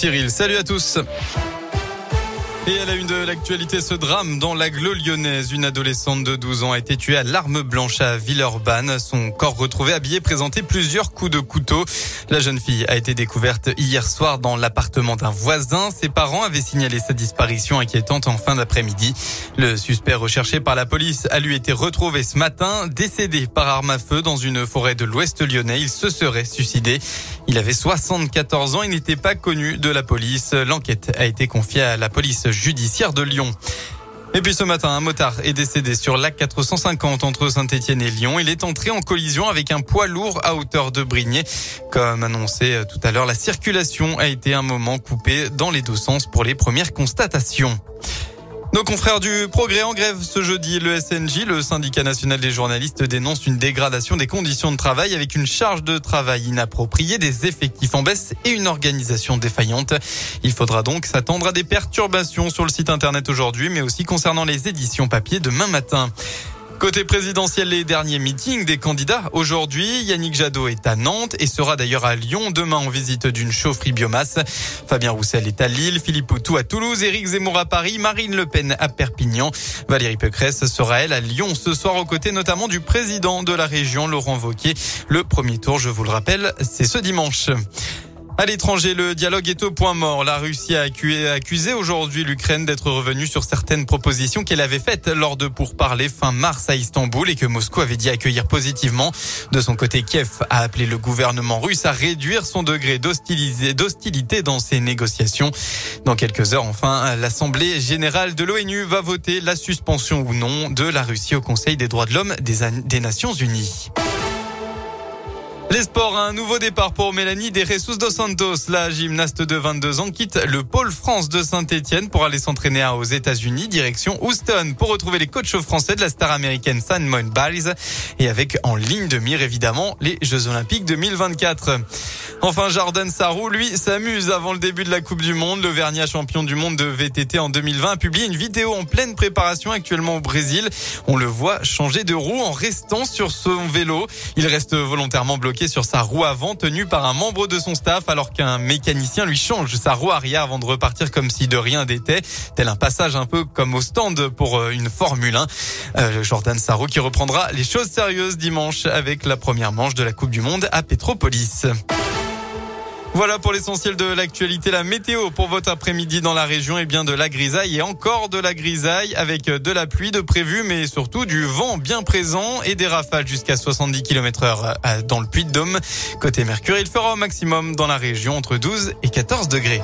Cyril, salut à tous. Et à la une de l'actualité, ce drame dans l'agglo lyonnaise. Une adolescente de 12 ans a été tuée à l'arme blanche à Villeurbanne. Son corps retrouvé habillé présentait plusieurs coups de couteau. La jeune fille a été découverte hier soir dans l'appartement d'un voisin. Ses parents avaient signalé sa disparition inquiétante en fin d'après-midi. Le suspect recherché par la police a lui été retrouvé ce matin, décédé par arme à feu dans une forêt de l'ouest lyonnais. Il se serait suicidé. Il avait 74 ans et n'était pas connu de la police. L'enquête a été confiée à la police judiciaire de Lyon. Et puis ce matin, un motard est décédé sur l'A450 entre Saint-Etienne et Lyon. Il est entré en collision avec un poids lourd à hauteur de Brignais. Comme annoncé tout à l'heure, la circulation a été un moment coupée dans les deux sens pour les premières constatations. Nos confrères du Progrès en grève ce jeudi. Le SNJ, le syndicat national des journalistes, dénonce une dégradation des conditions de travail avec une charge de travail inappropriée, des effectifs en baisse et une organisation défaillante. Il faudra donc s'attendre à des perturbations sur le site internet aujourd'hui, mais aussi concernant les éditions papier demain matin. Côté présidentiel, les derniers meetings des candidats. Aujourd'hui, Yannick Jadot est à Nantes et sera d'ailleurs à Lyon demain en visite d'une chaufferie biomasse. Fabien Roussel est à Lille, Philippe Poutou à Toulouse, Éric Zemmour à Paris, Marine Le Pen à Perpignan. Valérie Pécresse sera elle à Lyon ce soir aux côtés notamment du président de la région, Laurent Vauquier. Le premier tour, je vous le rappelle, c'est ce dimanche. À l'étranger, le dialogue est au point mort. La Russie a accusé aujourd'hui l'Ukraine d'être revenue sur certaines propositions qu'elle avait faites lors de pourparlers fin mars à Istanbul et que Moscou avait dit accueillir positivement. De son côté, Kiev a appelé le gouvernement russe à réduire son degré d'hostilité dans ces négociations. Dans quelques heures, enfin, l'Assemblée générale de l'ONU va voter la suspension ou non de la Russie au Conseil des droits de l'homme des, Nations Unies. Les sports, un nouveau départ pour Mélanie De Jesus dos Santos. La gymnaste de 22 ans quitte le pôle France de Saint-Etienne pour aller s'entraîner aux États-Unis, direction Houston, pour retrouver les coachs français de la star américaine Simone Biles et avec en ligne de mire évidemment les Jeux Olympiques 2024. Enfin, Jordan Sarrou, lui, s'amuse avant le début de la Coupe du Monde. Le Vernia champion du monde de VTT en 2020 a publié une vidéo en pleine préparation actuellement au Brésil. On le voit changer de roue en restant sur son vélo. Il reste volontairement bloqué sur sa roue avant, tenu par un membre de son staff, alors qu'un mécanicien lui change sa roue arrière avant de repartir comme si de rien n'était. Tel un passage un peu comme au stand pour euh, une Formule 1. Euh, Jordan Sarrou qui reprendra les choses sérieuses dimanche avec la première manche de la Coupe du Monde à Petropolis. Voilà pour l'essentiel de l'actualité. La météo pour votre après-midi dans la région est bien de la grisaille et encore de la grisaille avec de la pluie de prévu, mais surtout du vent bien présent et des rafales jusqu'à 70 km heure euh, dans le Puy de Dôme. Côté Mercure, il fera au maximum dans la région entre 12 et 14 degrés.